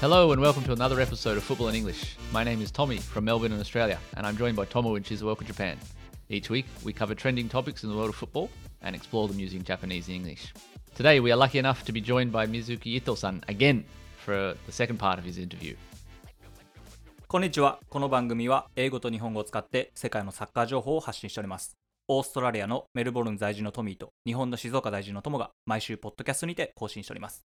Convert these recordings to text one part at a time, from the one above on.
Hello and welcome to another episode of Football in English. My name is Tommy from Melbourne in Australia, and I'm joined by Tomo in Shizuoka, Japan. Each week, we cover trending topics in the world of football and explore them using Japanese and English. Today, we are lucky enough to be joined by Mizuki Ito-san again for the second part of his interview. こんにちは。この番組は英語と日本語を使って世界のサッカー情報を発信しております。オーストラリアのメルボルン在住のトミーと日本の静岡在住のトモが毎週ポッドキャストにて更新しております。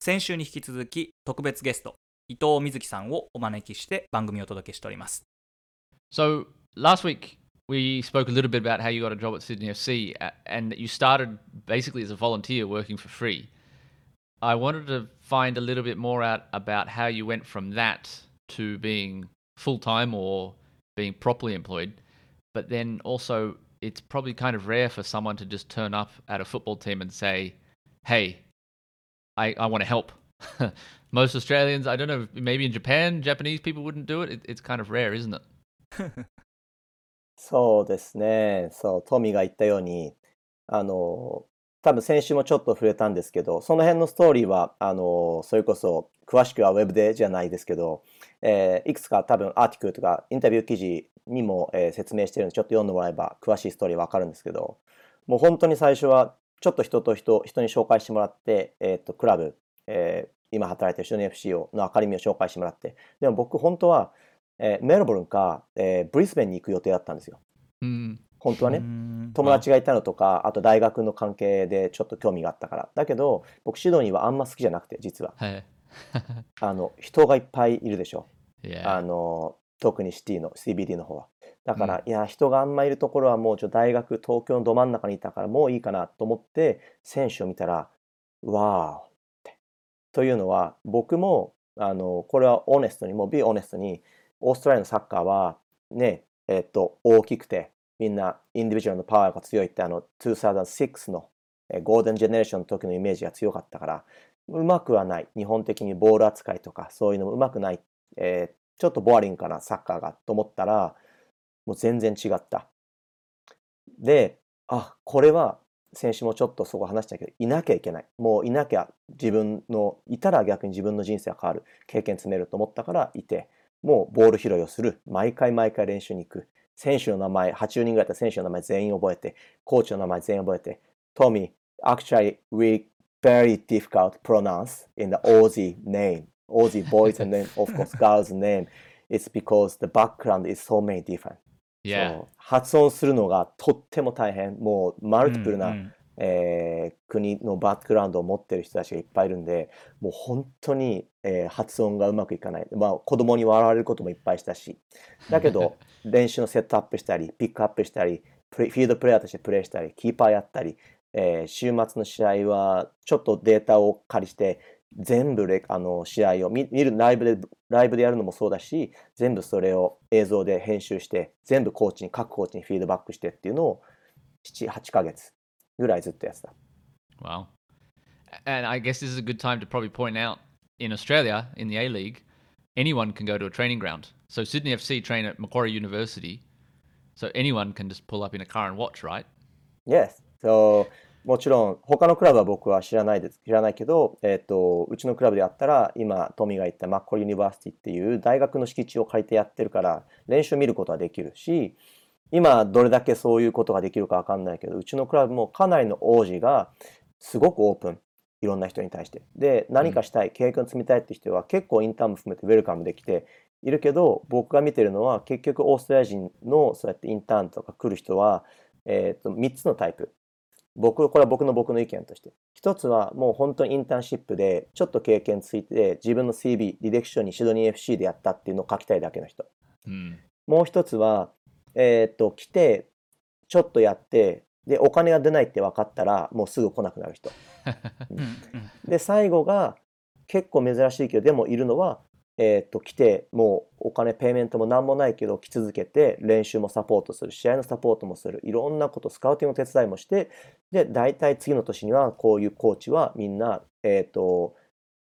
先週に引き続き特別ゲスト、伊藤瑞希さんをお招きして番組をお届けしております。 So, last week, we spoke a little bit about how you got a job at Sydney FC uh, and you started basically as a volunteer working for free. I wanted to find a little bit more out about how you went from that to being full time or being properly employed. But then also, it's probably kind of rare for someone to just turn up at a football team and say, Hey, I, I want to help. Most Australians, I don't know, maybe in Japan, Japanese people wouldn't do it. it it's kind of rare, isn't it? そうですね。そう、トミーが言ったように、あの、多分先週もちょっと触れたんですけど、その辺のストーリーは、あの、それこそ詳しくはウェブでじゃないですけど、えーいくつか多分アーティクルとかインタビュー記事にも、えー説明してるので、ちょっと読んでもらえば詳しいストーリーわかるんですけど、もう本当に最初はちょっと人と人、人に紹介してもらって、えっと、クラブ、えー今働いてるシドニー FC をのアカデミーを紹介してもらって、でも僕本当は、えーメルボルンか、えーブリスベンに行く予定だったんですよ。Mm. 本当はねうー。ん友達がいたのとか、あと大学の関係でちょっと興味があったから。だけど、僕シドニーはあんま好きじゃなくて、実は。Hey. あの、人がいっぱいいるでしょ。あの、特にシティの CBD の方は。だから、いや、人があんまいるところはもうちょっと大学、東京のど真ん中にいたからもういいかなと思って、選手を見たら、わーって。というのは、僕も、あの、これはオネストに、もう be honest に、オーストラリアのサッカーは、ね、えっと、大きくて、みんなインディビジュアルのパワーが強いって、あの、2006のえーゴールデンジェネレーションの時のイメージが強かったから、うまくはない。日本的にボール扱いとか、そういうのもうまくない。えーちょっとボアリングかな、サッカーがと思ったら、もう全然違った。で、あ、これは、先週もちょっとそこ話したけど、いなきゃいけない。もういなきゃ自分の、いたら逆に自分の人生が変わる。経験積めると思ったからいて、もうボール拾いをする。毎回毎回練習に行く。選手の名前、80人ぐらいだったら選手の名前全員覚えて、コーチの名前全員覚えて、トミー、actually, we very difficult pronounce in the Aussie name. Aussie boys and then, of course, girls' name. It's because the background is so many different. Yeah. 発音するのがとっても大変。もうマルティプルな、うんうんえー国のバックグラウンドを持ってる人たちがいっぱいいるんで、もう本当に、えー発音がうまくいかない。まあ子供に笑われることもいっぱいしたし。だけど、練習のセットアップしたり、ピックアップしたり、プレフィールドプレイヤーとしてプレーしたり、キーパーやったり、えー週末の試合はちょっとデータを借りして、全部レあの試合を見見るライブでライブでやるのもそうだし全部それを映像で編集して全部コーチに各コーチにフィードバックしてっていうのを78ヶ月ぐらいずっとやってた Wow. And I guess this is a good time to probably point out in Australia, in the A League, anyone can go to a training ground. So Sydney FC train at Macquarie University. So anyone can just pull up in a car and watch, right? Yes so もちろん他のクラブは僕は知らないです知らないけど、えっとうちのクラブでやったら今トミーが言ったマッコリユニバーシティっていう大学の敷地を借りてやってるから練習見ることはできるし今どれだけそういうことができるかわかんないけどうちのクラブもかなりの王子がすごくオープンいろんな人に対して。で何かしたい、経験を積みたいって人は結構インターンも含めてウェルカムできているけど僕が見てるのは結局オーストラリア人のそうやってインターンとか来る人は、えー、と3つのタイプ。僕これは僕の僕の意見として。一つはもう本当にインターンシップでちょっと経験ついて自分の CV 履歴書にシドニー FC でやったっていうのを書きたいだけの人。Hmm. もう一つはえっ、と来てちょっとやってでお金が出ないって分かったらもうすぐ来なくなる人。う んうん。で最後が結構珍しいけどでもいるのは、えー、と来てもうお金ペイメントも何もないけど来続けて練習もサポートする試合のサポートもするいろんなことスカウティングの手伝いもしてで大体次の年にはこういうコーチはみんな、えー、と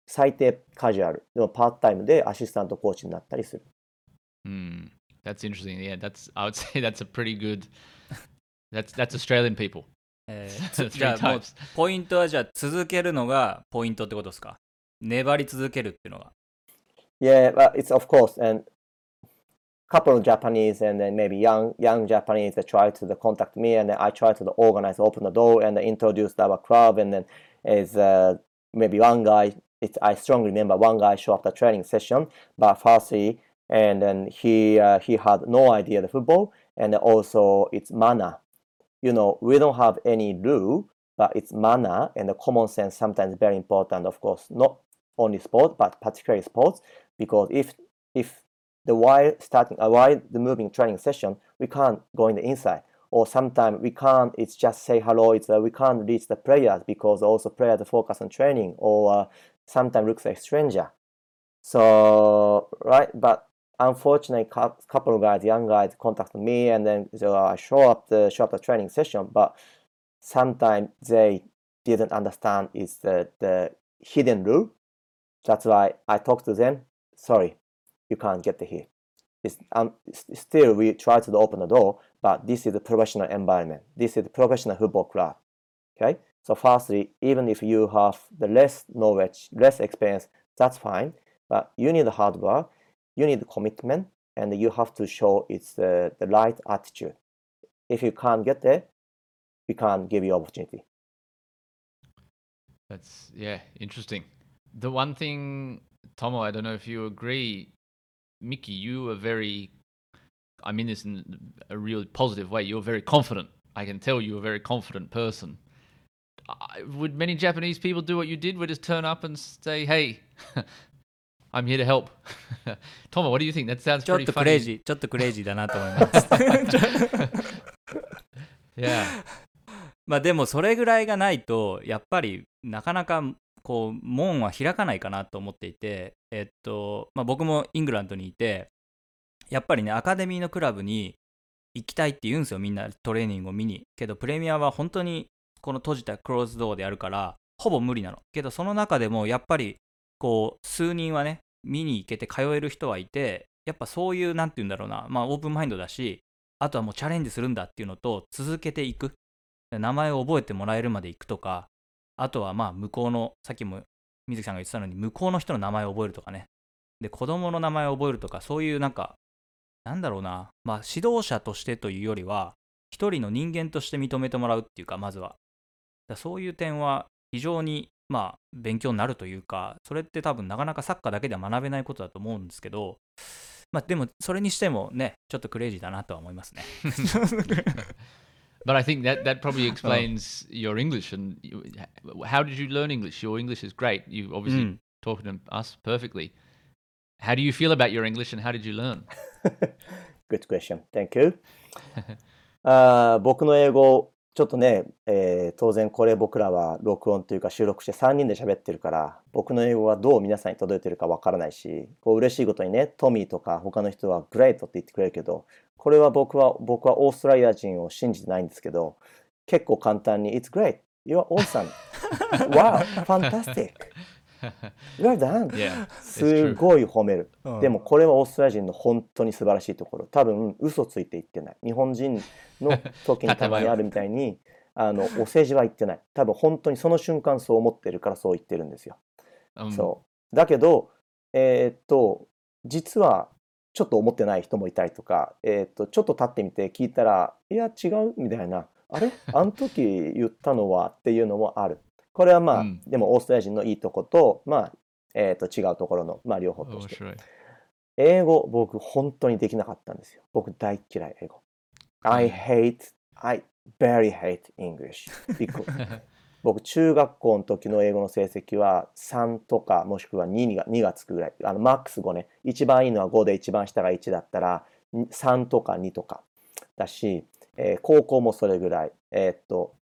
最低カジュアルでもパートタイムでアシスタントコーチになったりする Hmm. That's interesting. Yeah, that's I would say that's a pretty good. That's that's Australian people. え Three ーつじゃあもう.ポイントはじゃあ続けるのがポイントってことですか？粘り続けるっていうのが Yeah, but it's of course and couple of Japanese and then maybe young young Japanese that try to contact me and I try to organize open the door and introduce our club and then is uh, maybe one guy it's I strongly remember one guy show up the training session but firstly and then he uh, he had no idea the football and also it's manner you know we don't have any rule but it's manner and the common sense sometimes very important of course not only sport but particularly sports because if if the while starting uh, while the moving training session we can't go in the inside. Or sometimes we can't it's just say hello it's uh, we can't reach the players because also players focus on training or uh, sometimes looks like stranger. So right but unfortunately a couple of guys young guys contact me and then so i show up the show up the training session but sometimes they didn't understand is the the hidden rule. That's why i talk to them sorry you can't get here. It's, um, still, we try to open the door, but this is a professional environment. This is a professional football club. Okay. So, firstly, even if you have the less knowledge, less experience, that's fine. But you need hard work, you need commitment, and you have to show it's uh, the right attitude. If you can't get there, we can't give you opportunity. That's yeah, interesting. The one thing, Tomo, I don't know if you agree, Mickey, you were very, I mean this in a really positive way, you're very confident. I can tell you're a very confident person. I, would many Japanese people do what you did? Would just turn up and say, hey, I'm here to help. Tomo, what do you think? That sounds ちょっ pretty とクレイ funny. ジー、ちょっとクレイジーだなと思います。 Yeah. まあでもそれぐらいがないとやっぱりなかなか こう門は開かないかなと思っていてえっとまあ僕もイングランドにいてやっぱりねアカデミーのクラブに行きたいって言うんですよみんなトレーニングを見に。けどプレミアは本当にこの閉じたクローズドアでやるからほぼ無理なの。けどその中でもやっぱりこう数人はね見に行けて通える人はいてやっぱそういうなんて言うんだろうなまあオープンマインドだしあとはもうチャレンジするんだっていうのと続けていく。名前を覚えてもらえるまで行くとかあとはまあ向こうのさっきも水木さんが言ってたのに向こうの人の名前を覚えるとかね。で子供の名前を覚えるとかそういうなんかなんだろうな。まあ指導者としてというよりは一人の人間として認めてもらうっていうかまずは。だそういう点は非常にまあ勉強になるというかそれって多分なかなかサッカーだけでは学べないことだと思うんですけどまあでもそれにしてもねちょっとクレイジーだなとは思いますね。But I think that that probably explains your English and you, how did you learn English? Your English is great. You obviously うん talking to us perfectly. How do you feel about your English and how did you learn? Good question. Thank you. あー僕の英語、 ちょっとね、えー当然これ僕らは録音というか収録して3人で喋ってるから、僕の英語がどう皆さんに届いてるかわからないし、こう嬉しいことにね、トミーとか他の人はグレートって言ってくれるけど、これは僕は僕はオーストラリア人を信じてないんですけど、結構簡単に、It's great. You're awesome. wow, fantastic. Well done. Yeah, すごい褒める。うんでもこれはオーストラリア人の本当に素晴らしいところ。多分嘘ついて言ってない。日本人の時にたまにあるみたいに、あのお世辞は言ってない。多分本当にその瞬間そう思ってるからそう言ってるんですよ。Um, そう。だけど、えーっと、実はちょっと思ってない人もいたりとか、えーっと、ちょっと立ってみて聞いたら、いや違う？みたいな。あれ？あの時言ったのは？っていうのもある。これはまあ、うんでもオーストラリア人のいいとこと、まあ、えーっと違うところの、まあ両方と oh, して。英語、僕、本当にできなかったんですよ。僕、大嫌い、英語。I hate, I very hate English. 僕、中学校の時の英語の成績は3とか、もしくは2が ,2 がつくぐらい。あの、マックス5ね。一番いいのは5で、一番下が1だったら、3とか2とかだし、えー高校もそれぐらい。えーっと、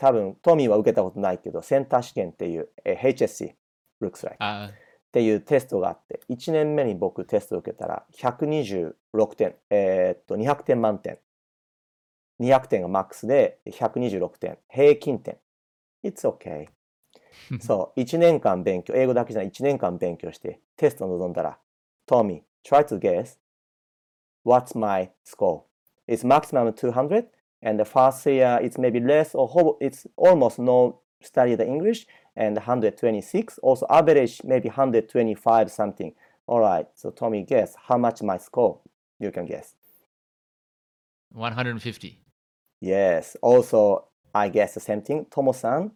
多分、トミーは受けたことないけど、センター試験っていう、えー HSC、looks like。Uh, っていうテストがあって、1年目に僕テストを受けたら、126点、えーっと、200点満点。200点がマックスで、126点。平均点。It's okay. そう、1年間勉強、英語だけじゃない、1年間勉強して、テストを臨んだら、Tommy, try to guess what's my score. It's maximum 200, and the first year it's maybe less or whole, it's almost no study the English, and 126. Also average maybe 125 something. Alright, so Tommy, guess how much my score? You can guess. 150. Yes. Also, I guess the same thing. Tomo-san?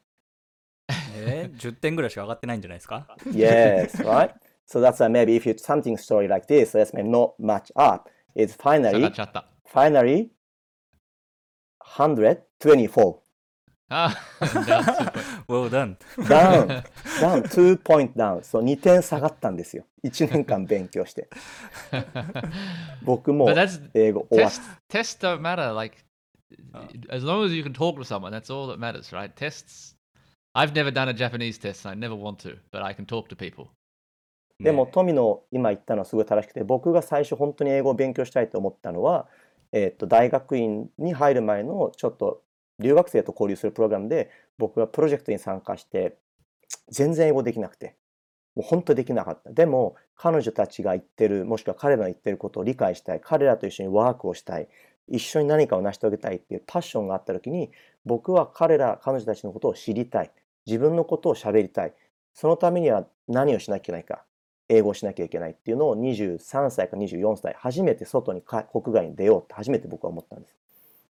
えー、10点ぐらいしか上がってないんじゃないですか Yes, right? So that's why maybe if you something story like this, let's maybe not match up. It's 下が finally, っちゃった。 finally, 124. あーじゃあ Well done. Down, down, two point down. そう、2点下がったんですよ。1年間勉強して。僕も英語終わっ tests. Tests don't matter. Like Oh. as long as you can talk to someone, that's all that matters, right? Tests. I've never done a Japanese test, and I never want to, but I can talk to people. でも、ね富の今言ったのはすごい正しくて、僕が最初本当に英語を勉強したいと思ったのは、えっと、大学院に入る前のちょっと留学生と交流するプログラムで、僕がプロジェクトに参加して、全然英語できなくて、もう本当にできなかった。でも、彼女たちが言ってる、もしくは彼らの言ってることを理解したい、彼らと一緒にワークをしたい、一緒に何かを成し遂げたいっていうパッションがあった時に、僕は彼ら、彼女たちのことを知りたい。自分のことを喋りたい。そのためには何をしなきゃいけないか。英語をしなきゃいけないっていうのを23歳か24歳、初めて外にか国外に出ようって初めて僕は思ったんです。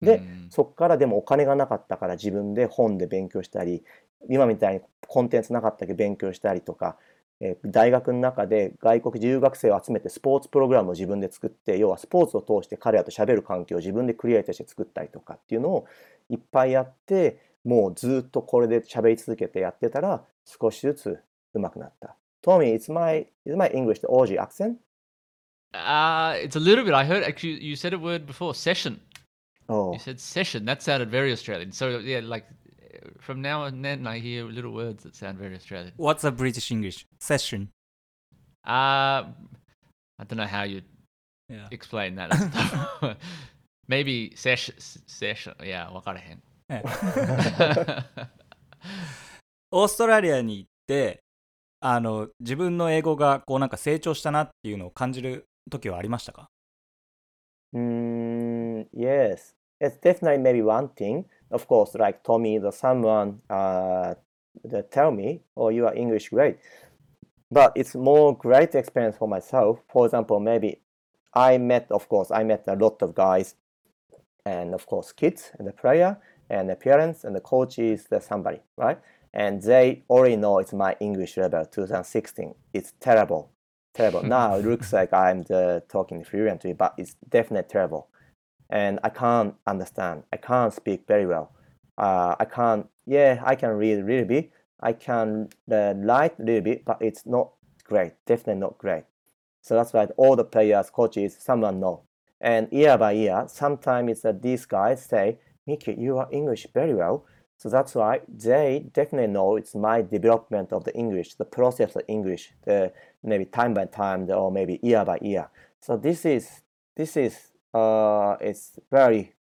で、Mm. そこからでもお金がなかったから自分で本で勉強したり、今みたいにコンテンツなかったけど勉強したりとか、えー大学の中で外国留学生を集めてスポーツプログラムを自分で作って、要はスポーツを通して彼らと喋る環境を自分でクリエイトして作ったりとかっていうのをいっぱいやって、もうずっとこれで喋り続けてやってたら少しずつ上手くなった。Tommy, it's my, is my English the Aussie accent? Uh, it's a little bit. I heard actually you said a word before session. Oh, You said session. That sounded very Australian. So yeah, like uh, from now and then I hear little words that sound very Australian. What's a British English? Session. Uh, I don't know how you Yeah. explain that. That's tough. Maybe session. Session. Yeah, 分からへん。ねオーストラリアに行って あの自分の英語がこうなんか成長したなっていうのを感じる時はありましたか Mm, yes, it's definitely maybe one thing. Of course, like Tommy, the someone uh, that tell me, "Oh, you are English great," but it's more great experience for myself. For example, maybe I met, of course, I met a lot of guys, and of course, kids and the player and the parents and the coaches, the somebody, right? And they already know it's my English level 2016. It's terrible terrible. now it looks like I'm the talking fluently, but it's definitely terrible. And I can't understand. I can't speak very well. Uh, I can't. Yeah, I can read a little bit. I can uh, write a little bit, but it's not great. Definitely not great. So that's why all the players, coaches, someone know. And year by year, sometimes it's that these guys say, "Mickey, you are English very well." So that's why they definitely know it's my development of the English, the process of English, the maybe time by time or maybe year by year. So this is this is uh it's very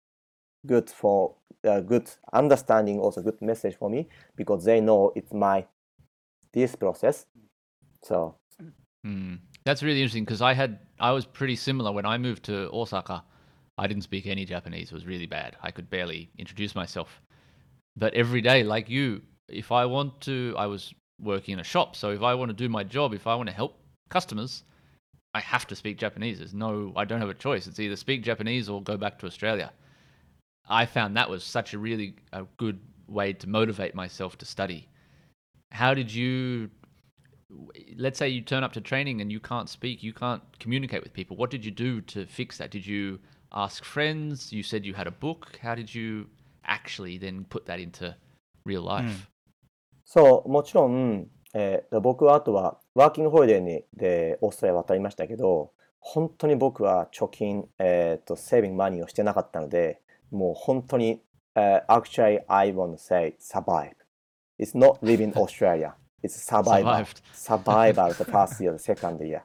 good for uh, good understanding, also good message for me because they know it's my this process. So Hmm. That's really interesting because I had I was pretty similar when I moved to Osaka. I didn't speak any Japanese. It was really bad. I could barely introduce myself. But every day, like you, if I want to, I was working in a shop. So if I want to do my job, if I want to help customers, I have to speak Japanese. There's no, I don't have a choice. It's either speak Japanese or go back to Australia. I found that was such a really a good way to motivate myself to study. How did you let's say you turn up to training and you can't speak, you can't communicate with people. What did you do to fix that? Did you ask friends? You said you had a book. How did you actually then put that into real life? そう、もちろん、えー僕はあとはワーキングホリデーにでオーストラリア渡りましたけど、本当に僕は貯金、えーと、セービングマニーをしてなかったので、もう本当に、えー actually I want to say survive. It's not living Australia. It's survival. Survival the first year, the second year.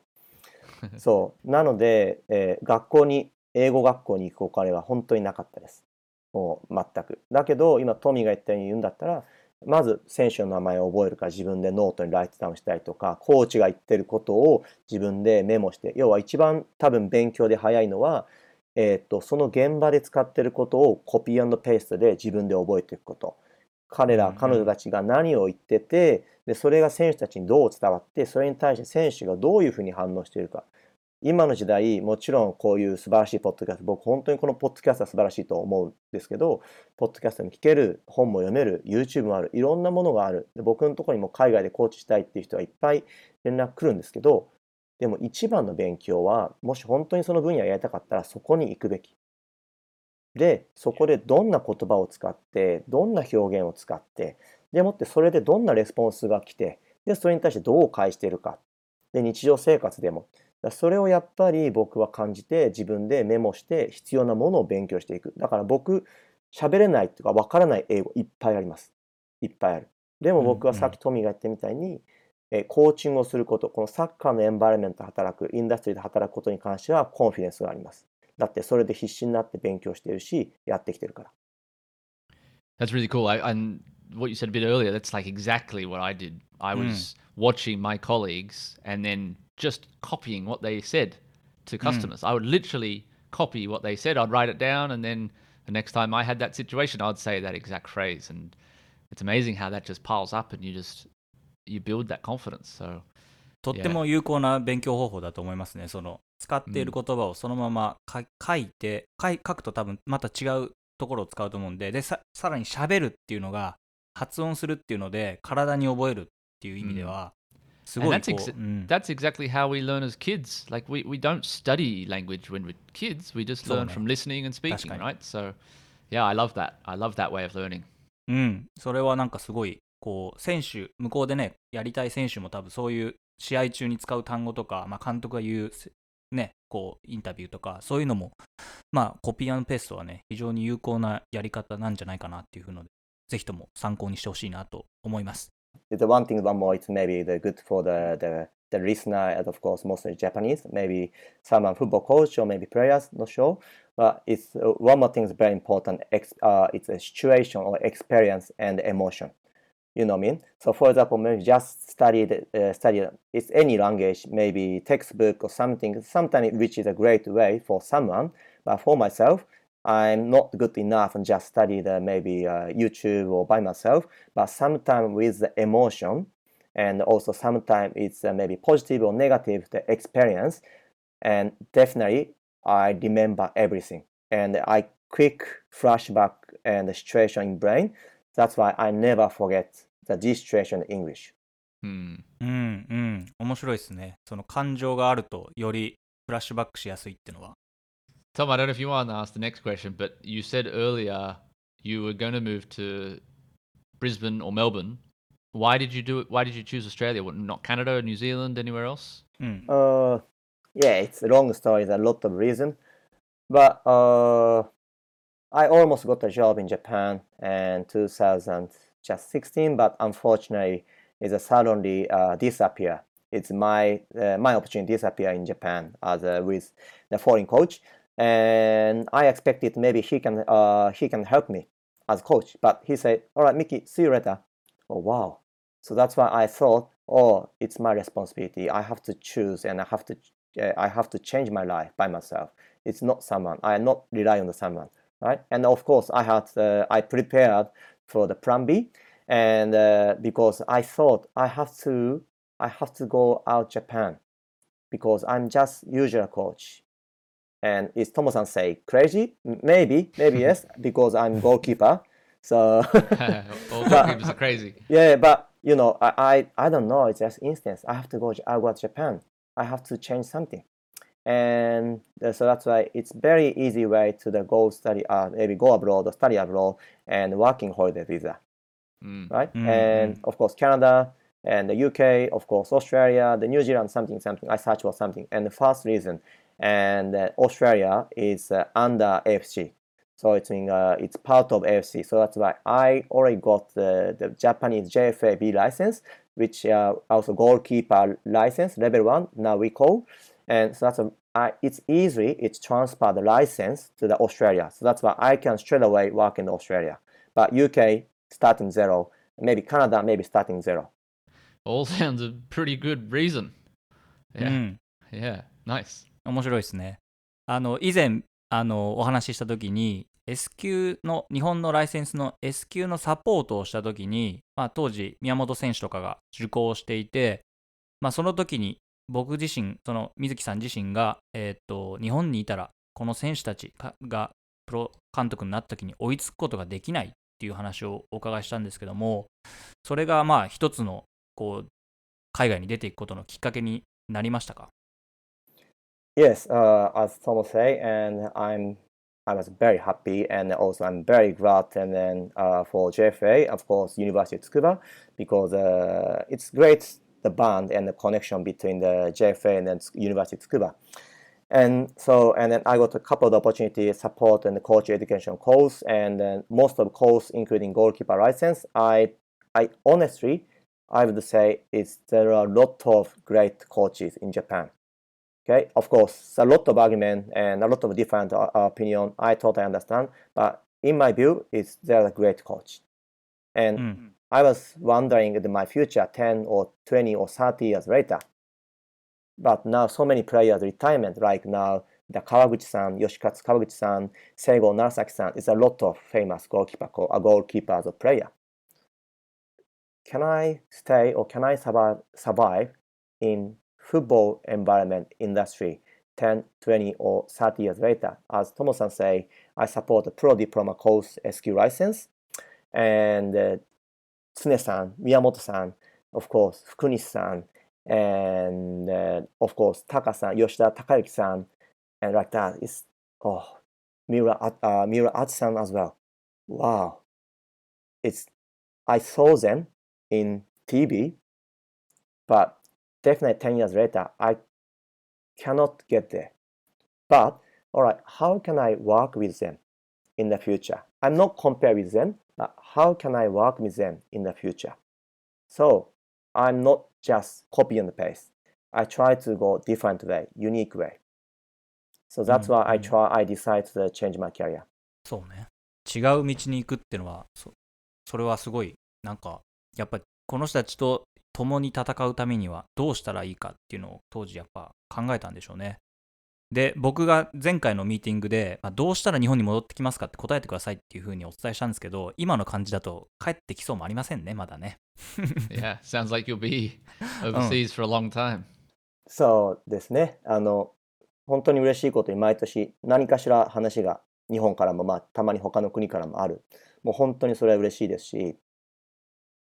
そう。なので、えー学校に、英語学校に行くお金は本当になかったです。もう全く。だけど、今トミーが言ったように言うんだったら、まず選手の名前を覚えるから自分でノートに write down したりとか、コーチが言ってることを自分でメモして、要は一番多分勉強で早いのは、えーっと、その現場で使ってることをコピーペーストで自分で覚えていくこと。彼ら、彼女たちが何を言ってて、で、それが選手たちにどう伝わって、それに対して選手がどういうふうに反応しているか。今の時代、もちろんこういう素晴らしいポッドキャスト、僕本当にこのポッドキャストは素晴らしいと思うんですけど、ポッドキャストも聞ける、本も読める、YouTube もある、いろんなものがある。で僕のところにも海外でコーチしたいっていう人はいっぱい連絡来るんですけど、でも一番の勉強は、もし本当にその分野やりたかったらそこに行くべき。で、そこでどんな言葉を使って、どんな表現を使って、でもってそれでどんなレスポンスが来て、で、それに対してどう返しているか。で、日常生活でも。だそれをやっぱり僕は感じて、自分でメモして必要なものを勉強していく。だから僕、喋れないっていうか、わからない英語いっぱいあります。いっぱいある。でも僕はさっきトミーが言ったみたいに、えーコーチングをすること、このサッカーのエンバイロメントで働く、インダストリーで働くことに関してはコンフィデンスがあります。だってそれで必死になって勉強してるし、やってきてるから。That's really cool. I, and what you said a bit earlier, that's like exactly what I did. I was watching my colleagues and then just copying what they said to customers. I would literally copy what they said. I'd write it down, and then the next time I had that situation, I'd say that exact phrase. And it's amazing how that just piles up, and you just you build that confidence. So とっても有効な勉強方法だと思いますね。その使っている言葉をそのままか書いて書い書くと多分また違うところを使うと思うんででささらに喋るっていうのが 発音するっていうので体に覚えるっていう意味ではすごい that's う、ex- うん、that's exactly how we learn as kids. Like we, we don't study language when we're kids. We just learn from listening and speaking, right? So yeah, I love that. I love that way of learning. うん、それはなんかすごいこう選手向こうでねやりたい選手も多分そういう試合中に使う単語とか、まあ、監督が言うねこうインタビューとかそういうのもまあコピーペーストはね非常に有効なやり方なんじゃないかなっていうふうのでぜひとも参考にしてほしいなと思います The one thing, one more, it's maybe the good for the, the, the listener, and of course, mostly Japanese, maybe someone football coach or maybe players, not sure. But it's uh, one more thing is very important. Ex, uh, it's a situation or experience and emotion. You know what I mean? So, for example, maybe just study the, uh, study it's any language, maybe textbook or something, sometimes which is a great way for someone. But for myself, I'm not good enough and just study the maybe uh, YouTube or by myself. But sometimes with the emotion, and also sometimes it's uh, maybe positive or negative the experience, and definitely I remember everything, and I quick flashback and the situation in brain. That's why I never forget the this situation in English. Hmm. うんうん面白いですねその感情があるとよりフラッシュバックしやすいっていうのは Tom, I don't know if you want to ask the next question, but you said earlier you were going to move to Brisbane or Melbourne. Why did you do it? Why did you choose Australia? What, not Canada, New Zealand, anywhere else? うん、Uh, yeah, it's a long story. There's a lot of reason, but uh, I almost got a job in Japan in 2016, but unfortunately, it suddenly uh, disappear. It's my uh, my opportunity disappear in Japan as a, with the foreign coach, and I expected maybe he can uh, he can help me as coach, but he said, "All right, Mickey, see you later." Oh wow! So that's why I thought, oh, it's my responsibility. I have to choose, and I have to uh, I have to change my life by myself. It's not someone. I am not rely on the someone, right? And of course, I had uh, I prepared for the plan B, and uh, because I thought I have to I have to go out Japan because I'm just usual coach. And is Tomo-san say crazy? Maybe, maybe yes, because I'm goalkeeper. So All goalkeepers are crazy. yeah, but you know, I, I, I don't know. It's just instance. I have to go. I go to Japan. I have to change something, and uh, so that's why it's very easy way to the go study. Uh, maybe go abroad or study abroad and working holiday visa, Mm. right? Mm, and of course Canada and the UK, of course Australia, the New Zealand, something, something. I search for something, and the first reason, and uh, Australia is uh, under AFC. So it's in, uh, it's part of AFC. So that's why I already got the, the Japanese JFAB license, which uh, also goalkeeper license level one. Now we call, and so that's a, I, it's easy it's transfer the license to the Australia. So that's why I can straight away work in Australia. But UK starting zero, maybe Canada maybe starting zero. All sounds a pretty good reason. Yeah. ん、Yeah. Nice. 面白いですね。あの以前あのお話しした時に S 級の日本のライセンスの S 級のサポートをした時に、まあ、当時宮本選手とかが受講していて、まあ、その時に僕自身その水木さん自身が、えー、っと日本にいたらこの選手たちがプロ監督になった時に追いつくことができないっていう話をお伺いしたんですけどもそれがまあ一つのこう海外に出ていくことのきっかけになりましたか？Yes, uh, as Tomo say, and I'm I was very happy, and also I'm very glad, and then uh, for JFA, of course, University of Tsukuba, because uh, it's great the bond and the connection between the JFA and then University of Tsukuba. And so, and then I got a couple of opportunities, support and coach education course, and then most of course, including goalkeeper license. I, I honestly, I would say is there are a lot of great coaches in Japan. Okay, of course, a lot of argument and a lot of different uh, opinion. I totally understand, but in my view, is they're a great coach. And Mm. I was wondering in my future 10 or 20 or 30 years later. But now so many players retirement, like now the Kawaguchi-san, Yoshikatsu Kawaguchi-san, Seigo Narasaki-san, is a lot of famous goalkeeper, uh, goalkeepers or player. Can I stay or can I survive, survive in football environment industry 10, 20 or 30 years later? As Tomo-san say, I support the pro diploma course SQ license and uh, Tsune-san, Miyamoto-san, of course, Fukunishisan, and uh, of course, Taka-san, Yoshida Takayuki-san, and like that. It's, oh, Miura, uh, Miura Atsu-san as well. Wow. It's, I saw them in TV, but definitely 10 years later, I cannot get there. But, all right, how can I work with them in the future? I'm not compare with them, but how can I work with them in the future? So I'm not just copy and paste. I try to go different way, unique way. So that's why I Mm. try. I decide to change my career. そうね。違う道に行くっていうのは、そそれはすごい、なんか、やっぱこの人たちと共に戦うためにはどうしたらいいかっていうのを当時やっぱ考えたんでしょうね。で、僕が前回のミーティングで、まあ、どうしたら日本に戻ってきますかって答えてくださいっていうふうにお伝えしたんですけど、今の感じだと帰ってきそうもありませんね、まだね。Yeah, sounds like you'll be overseas for a long time. そうですね。あの本当に嬉しいことに毎年何かしら話が日本からもまあたまに他の国からもある。もう本当にそれは嬉しいですし、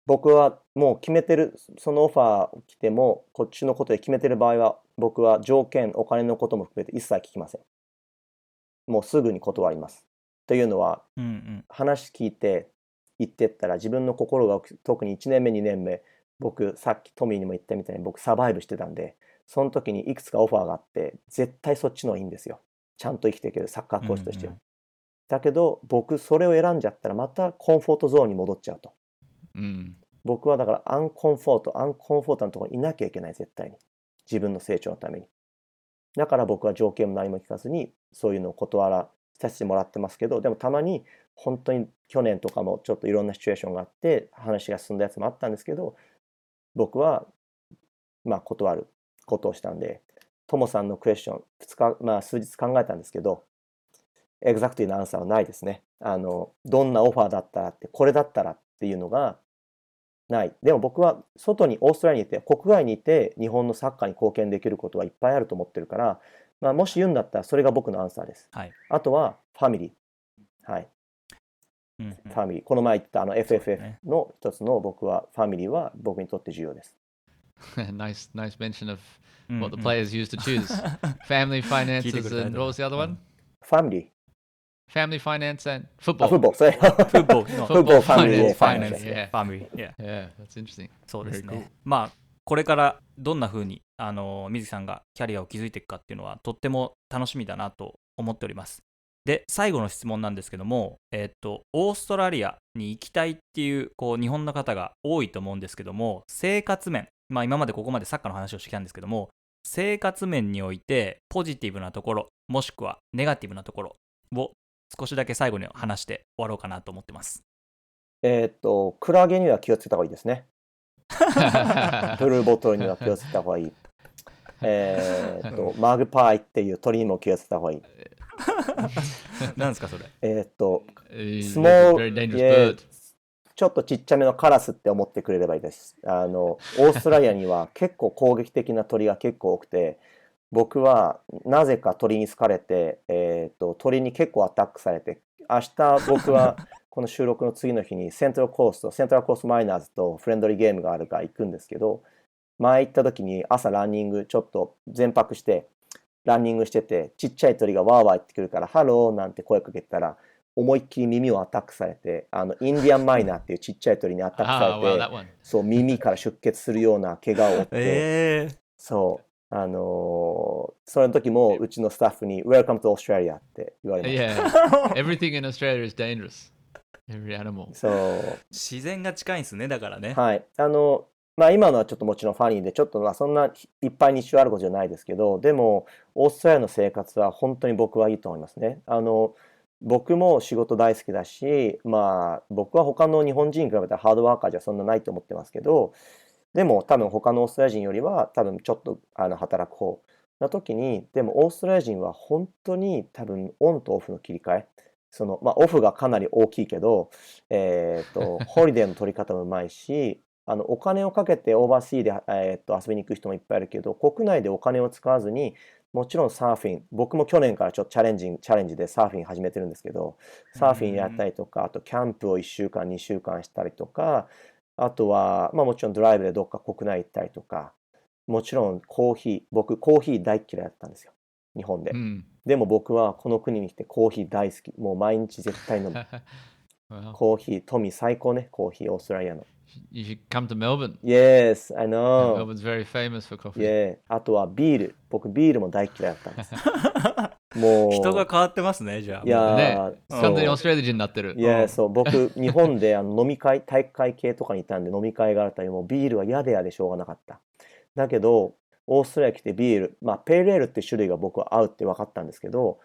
僕はもう決めてるそのオファー来てもこっちのことで決めてる場合は僕は条件お金のことも含めて一切聞きません。もうすぐに断ります。というのはうんうん。話聞いて言ってったら自分の心が特に1年目2年目僕さっきトミーにも言ったみたいに僕サバイブしてたんでその時にいくつかオファーがあって絶対そっちの方がいいんですよちゃんと生きていけるサッカーコーチとしては、うんうんだけど僕それを選んじゃったらまたコンフォートゾーンに戻っちゃうと Mm. 僕はだからアンコンフォートアンコンフォートなところにいなきゃいけない絶対に。自分の成長のために。だから僕は条件も何も聞かずにそういうのを断らさせてもらってますけどでもたまに本当に去年とかもちょっといろんなシチュエーションがあって話が進んだやつもあったんですけど僕はまあ断ることをしたんでトモさんのクエスチョン2日まあ数日考えたんですけど exactly な answer はないですね。あのどんなオファーだったらってこれだったらっていうのがない。でも僕は外にオーストラリアにいて国外にいて日本のサッカーに貢献できることはいっぱいあると思ってるから、まあ、もし言うんだったらそれが僕のアンサーです。はい。あとはファミリー。はい。うんうん。ファミリー。この前言ったあの FFF ね。の一つの僕はファミリーは僕にとって重要です。Nice, nice mention of うんうん what the players used to choose. Family, finances, and what was the other one? ファミリー Family, finance, and あ football. フッボールそれフッボールのフッボールファミリー finance, ファイナンス finance, yeah. ファミリー。Yeah。Yeah, that's interesting. そうですね。まあ、これからどんな風に、あの、水木さんがキャリアを築いていくかっていうのは、とっても楽しみだなと思っております。で、最後の質問なんですけども、えーっと、オーストラリアに行きたいっていう、こう、日本の方が多いと思うんですけども、生活面、まあ、今までここまでサッカーの話をしてきたんですけども、生活面において、ポジティブなところ、もしくはネガティブなところを少しだけ最後に話して終わろうかなと思ってます。えーっとクラゲには気をつけた方がいいですね ブルーボトルには気をつけた方がいいえーっとマグパイっていう鳥にも気をつけた方がいい なんですかそれ？えーっと、very dangerous yeah. bird. ちょっとちっちゃめのカラスって思ってくれればいいです。あの、オーストラリアには結構攻撃的な鳥が結構多くて、僕はなぜか鳥に好かれて、えーっと、鳥に結構アタックされて、明日僕は この収録の次の日にセントラルコースト、セントラルコーストマリナーズとフレンドリーゲームがあるから行くんですけど、前行った時に朝ランニングちょっと前泊して、ランニングしてて、ちっちゃい鳥がワーワー言ってくるから、ハローなんて声かけたら、思いっきり耳をアタックされて、あの、 Indian myna っていうちっちゃい鳥にアタック Ah, されて. そう、耳から出血するような怪我を負って、ええそう、あのーその時もうちのスタッフに、Welcome to Australia って言われました。Yeah. Everything in Australia is dangerous. Every animal. そう、自然が近いんですねだからねはい。あの、まあ今のはちょっともちろんファニーで、ちょっとまあそんないっぱい日常あることじゃないですけど、でも、オーストラリアの生活は本当に僕はいいと思いますね。あの、僕も仕事大好きだし、まあ僕は他の日本人に比べたらハードワーカーじゃそんなないと思ってますけど、でも多分他のオーストラリア人よりは多分ちょっとあの働く方な時に、でもオーストラリア人は本当に多分オンとオフの切り替え、その、まあオフがかなり大きいけど、えっと、ホリデーの取り方もうまいし、あのお金をかけて overseas で、えー、と遊びに行く人もいっぱいいるけど国内でお金を使わずにもちろんサーフィン僕も去年からちょっとチャレンジチャレンジでサーフィン始めてるんですけどサーフィンやったりとかあとキャンプを1週間2週間したりとかあとは、まあ、もちろんドライブでどっか国内行ったりとかもちろんコーヒー僕コーヒー大っ嫌いだったんですよ日本で Hmm. でも僕はこの国に来てコーヒー大好きもう毎日絶対飲む コーヒー富最高ねコーヒーオーストラリアの you should come to Melbourne. Yes, I know. Melbourne's very famous for coffee. Yeah. あとはビール。僕ビールも大嫌いだったんです。もう。人が変わってますねじゃあいやねー、うん完全にオーストラリア人になってる。いや、そう、僕、日本であの飲み会、体育会系とかにいたんで飲み会があったり、もうビールは嫌で嫌でしょうがなかった。だけど、オーストラリア来てビール、まあ、ペールエールっていう種類が僕は合うって分かったんですけど、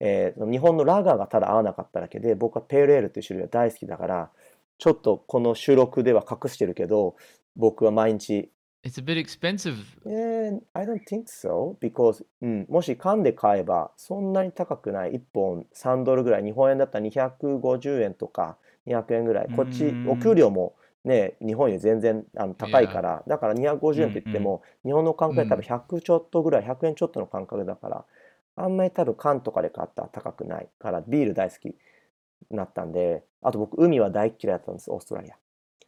えー日本のラガーがただ合わなかっただけで、僕はペールエールっていう種類が大好きだから、ちょっとこの収録では隠してるけど、僕は毎日 It's a bit expensive. Yeah, I don't think so. Because、うん、もし缶で買えばそんなに高くない。1本3ドルぐらい日本円だったら250円とか200円ぐらい。こっちうんお給料もね日本より全然あの高いからだから250円って言っても日本の感覚で多分100ちょっとぐらい100円ちょっとの感覚だからあんまり多分缶とかで買ったら高くないからビール大好きになったんであと僕海は大嫌いだったんですオーストラリア。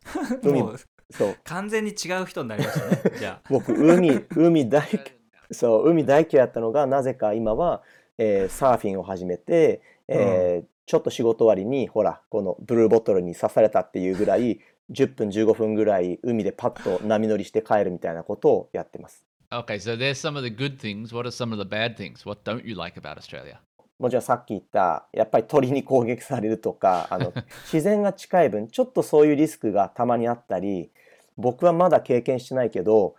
海そう完全に違う人になりましたね じゃ僕海海大 そう海大嫌いだったのがなぜか今は、えーサーフィンを始めて、えーちょっと仕事終わりにほらこのブルーボトルに刺されたっていうぐらい10分15分ぐらい海でパッと波乗りして帰るみたいなことをやってます。Okay, so there's some of the good things. What are some of the bad things? What don't you like about Australia? もちろんさっき言ったやっぱり鳥に攻撃されるとか あの自然が近い分ちょっとそういうリスクがたまにあったり僕はまだ経験してないけど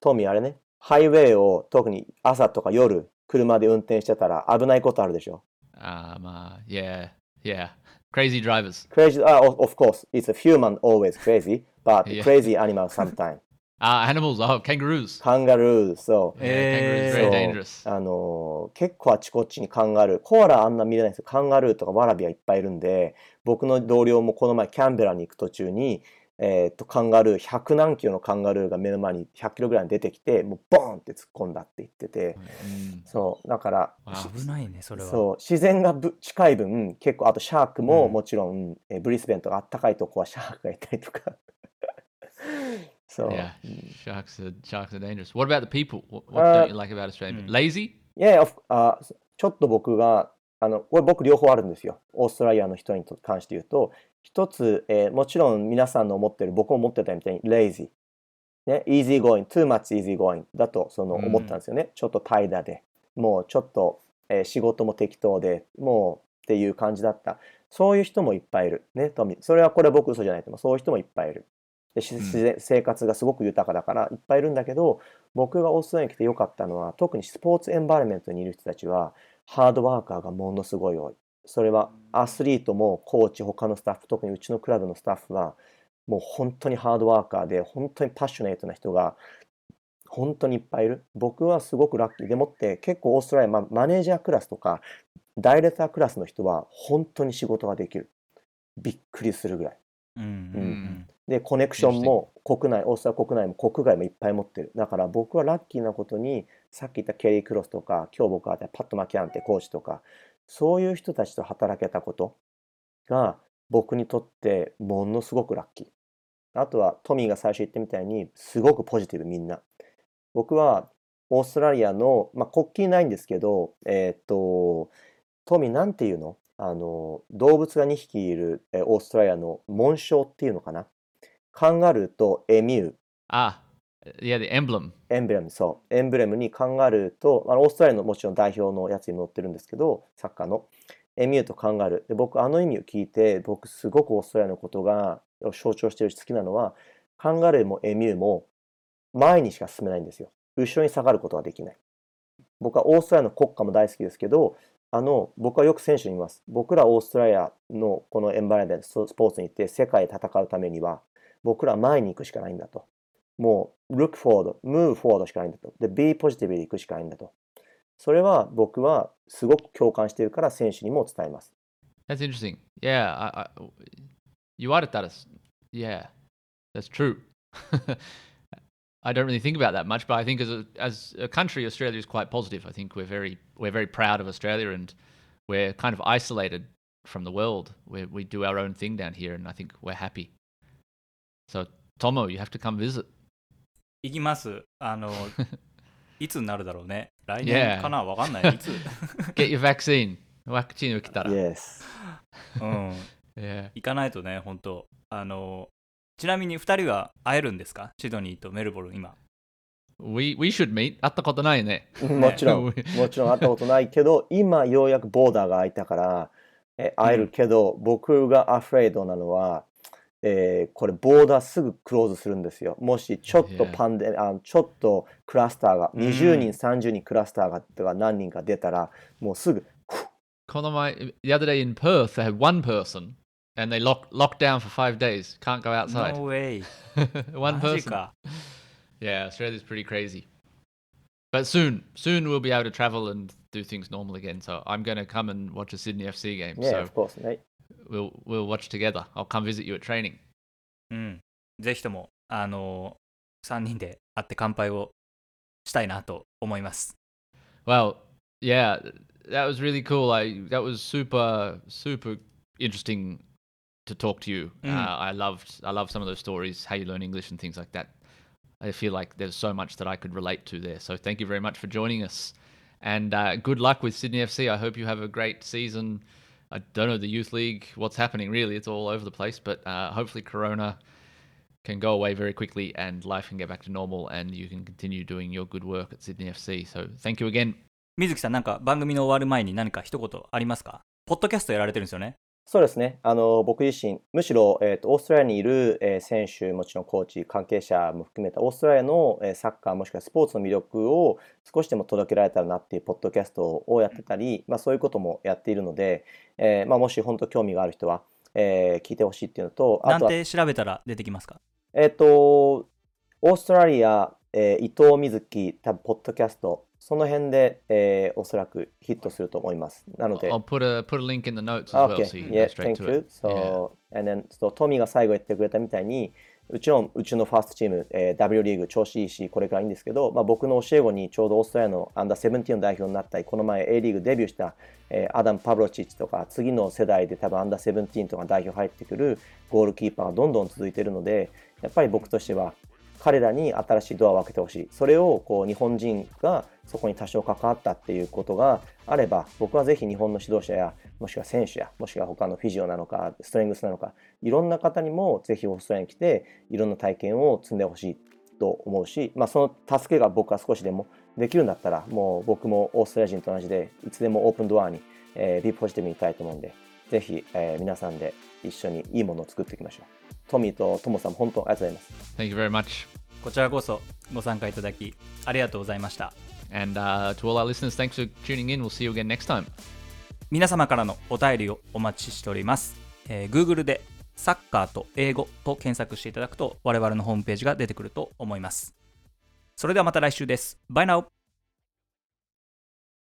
トミーあれねハイウェイを特に朝とか夜車で運転してたら危ないことあるでしょ？Um, uh, yeah, yeah. Crazy drivers. Crazy, uh, of, course, it's a human always crazy, but crazy animal sometimes. Uh, animals. Oh, kangaroos. カンガルー、そう。Kangaroos Eh. あのー結構あちこちにカンガルー、コアラあんな見れないんですよ。カンガルーとかワラビはいっぱいいるんで、僕の同僚もこの前キャンベラに行く途中に、えーっと、カンガルー、100何キロのカンガルーが目の前に100キロぐらいに出てきて、もうボーンって突っ込んだって言ってて、Mm. そう、だから、危ないねそれはそう自然がぶ近い分結構あとシャークもうんもちろん、えーブリスベンとかあったかいとこはシャークがいたりとかそう、Yeah, sharks are sharks are dangerous. What about the people? What, what Uh, don't you like about Australia? mm. Lazy? いやいや、of- あちょっと僕があのこれ僕両方あるんですよ。オーストラリアの人にと関して言うと。一つ、えーもちろん皆さんの思ってる僕も思ってたみたいに lazy ね easy going too much easy going だとそのうん。思ったんですよね、ちょっと怠惰で。もうちょっと、えー仕事も適当で。もうっていう感じだった。そういう人もいっぱいいる。ねトミー。それはこれは僕嘘じゃないと思う。そういう人もいっぱいいるでしうん。生活がすごく豊かだからいっぱいいるんだけど僕がオーストラリアに来てよかったのは特にスポーツエンバイロメントにいる人たちはハードワーカーがものすごい多い。それはアスリートもコーチ他のスタッフ特にうちのクラブのスタッフはもう本当にハードワーカーで本当にパッショネートな人が本当にいっぱいいる。僕はすごくラッキー。でもって結構オーストラリア、まあ、マネージャークラスとかダイレクタークラスの人は本当に仕事ができる。びっくりするぐらい。うん。うんで、コネクションも国内、オーストラリア国内も国外もいっぱい持ってる。だから僕はラッキーなことに、さっき言ったケリー・クロスとか、今日僕が会ったパット・マキャンってコーチとか、そういう人たちと働けたことが僕にとってものすごくラッキー。あとはトミーが最初言ったみたいに、すごくポジティブみんな。僕はオーストラリアの、まあ、国旗ないんですけど、えっ、と、トミーなんていうの？あの、動物が2匹いるえーオーストラリアの紋章っていうのかな？カンガルーとエミュー、Ah, yeah, the emblem. エンブレム、そう。エンブレムにカンガルーと、あのオーストラリアのもちろん代表のやつに載ってるんですけど、サッカーの。エミューとカンガルー。で、僕、あの意味を聞いて、僕、すごくオーストラリアのことが象徴してるし好きなのは、カンガルーもエミューも前にしか進めないんですよ。後ろに下がることができない。僕はオーストラリアの国家も大好きですけど、あの、僕はよく選手に言います。僕らオーストラリアのこのエンバラメント、スポーツに行って世界で戦うためには、僕らは前に行くしかないんだと。もう、look forward, move forward しかないんだと。で、be positive で行くしかないんだと。それは僕はすごく共感しているから選手にも伝えます。That's interesting. Yeah, I, I, you added that as yeah, that's true. I don't really think about that much, but I think as a as a country, Australia is quite positive. I think we're very we're very proud of Australia, and we're kind of isolated from the world. We we do our own thing down here, and I think we're happy. So Tomo, you have to come visit. 行きます。あの、いつになるだろうね。来 Yeah. 年かな？わかんない。いつ？Get your vaccine. ワクチンを受けたら。Yes. うん。Yeah. 行かないとね、本当あの、ちなみに2人は会えるんですか？シドニーとメルボルン今。We we should meet. 会ったことないね。もちろん、もちろん会ったことないけど、今ようやくボーダーが開いたから、え会えるけど、僕がアフレードなのは、えーこれボーダーすぐクローズするんですよ。もしちょっと.パンデ、あちょっとクラスターが、うん20人、30人クラスターがが何人か出たら、もうすぐ、この前 the other day in Perth, they had one person and they locked locked down for five days. Can't go outside. No way. one person. か。Yeah, Australia's pretty crazy. But soon, soon we'll be able to travel and do things normal again. So I'm going to come and watch a Sydney FC game. yeah, so of course ね。we'll we'll watch together. I'll come visit you at training. うん。ぜひとも、あの、3人で会って乾杯をしたいなと思います。 Well, yeah, that was really cool. I that was super super interesting to talk to you. Mm. Uh, I loved I love some of those stories, how you learn English and things like that. I feel like there's so much that I could relate to there. So thank you very much for joining us, and uh, good luck with Sydney FC. I hope you have a great season. I don't know the youth league, what's happening really. It's all over the place, but uh, hopefully Corona can go away very quickly and life can get back to normal and you can continue doing your good work at Sydney FC. So thank you again 水木さん、なんか番組の終わる前に何か一言ありますかポッドキャストやられてるんですよね。 そうですね。あの、僕自身、むしろ、えーと、オーストラリアにいる、えー選手、もちろんコーチ、関係者も含めたオーストラリアの、えーサッカーもしくはスポーツの魅力を少しでも届けられたらなっていうポッドキャストをやってたり、まあそういうこともやっているので、えーまあもし本当興味がある人は、えー聞いてほしいっていうのと、あとは、なんて調べたら出てきますか？えっ、と、オーストラリア、えー伊藤瑞希、多分ポッドキャスト、その辺で、えーおそらくヒットすると思います。なので、I'll put a put a link in the notes as well, Okay, so you can yeah, go straight thank to you. it. So, and then, そうトミーが最後言ってくれたみたいに、うちのうちのファーストチーム、えー W リーグ調子いいし、これからいいんですけど、まあ、僕の教え子にちょうどオーストラリアのアンダー17の代表になったり、この前 A リーグデビューした、えーアダム・パブロチッチとか、次の世代で多分アンダー17とか代表入ってくるゴールキーパーがどんどん続いているので、やっぱり僕としては、彼らに新しいドアを開けてほしい。それをこう日本人がそこに多少関わったっていうことがあれば、僕はぜひ日本の指導者や、もしくは選手や、もしくは他のフィジオなのか、ストレングスなのか、いろんな方にもぜひオーストラリアに来て、いろんな体験を積んでほしいと思うし、まあ、その助けが僕は少しでもできるんだったら、もう僕もオーストラリア人と同じで、いつでもオープンドアに、えー、ビーポジティブにいたいと思うんで、ぜひ、えー皆さんで一緒にいいものを作っていきましょう。トミーとトモさんも本当ありがとうございます。Thank you very much. こちらこそご参加いただきありがとうございました。And uh, to all our listeners, thanks for tuning in. We'll see you again next time. 皆様からのお便りをお待ちしております。えー Google でサッカーと英語と検索していただくと我々のホームページが出てくると思います。それではまた来週です。バイナウ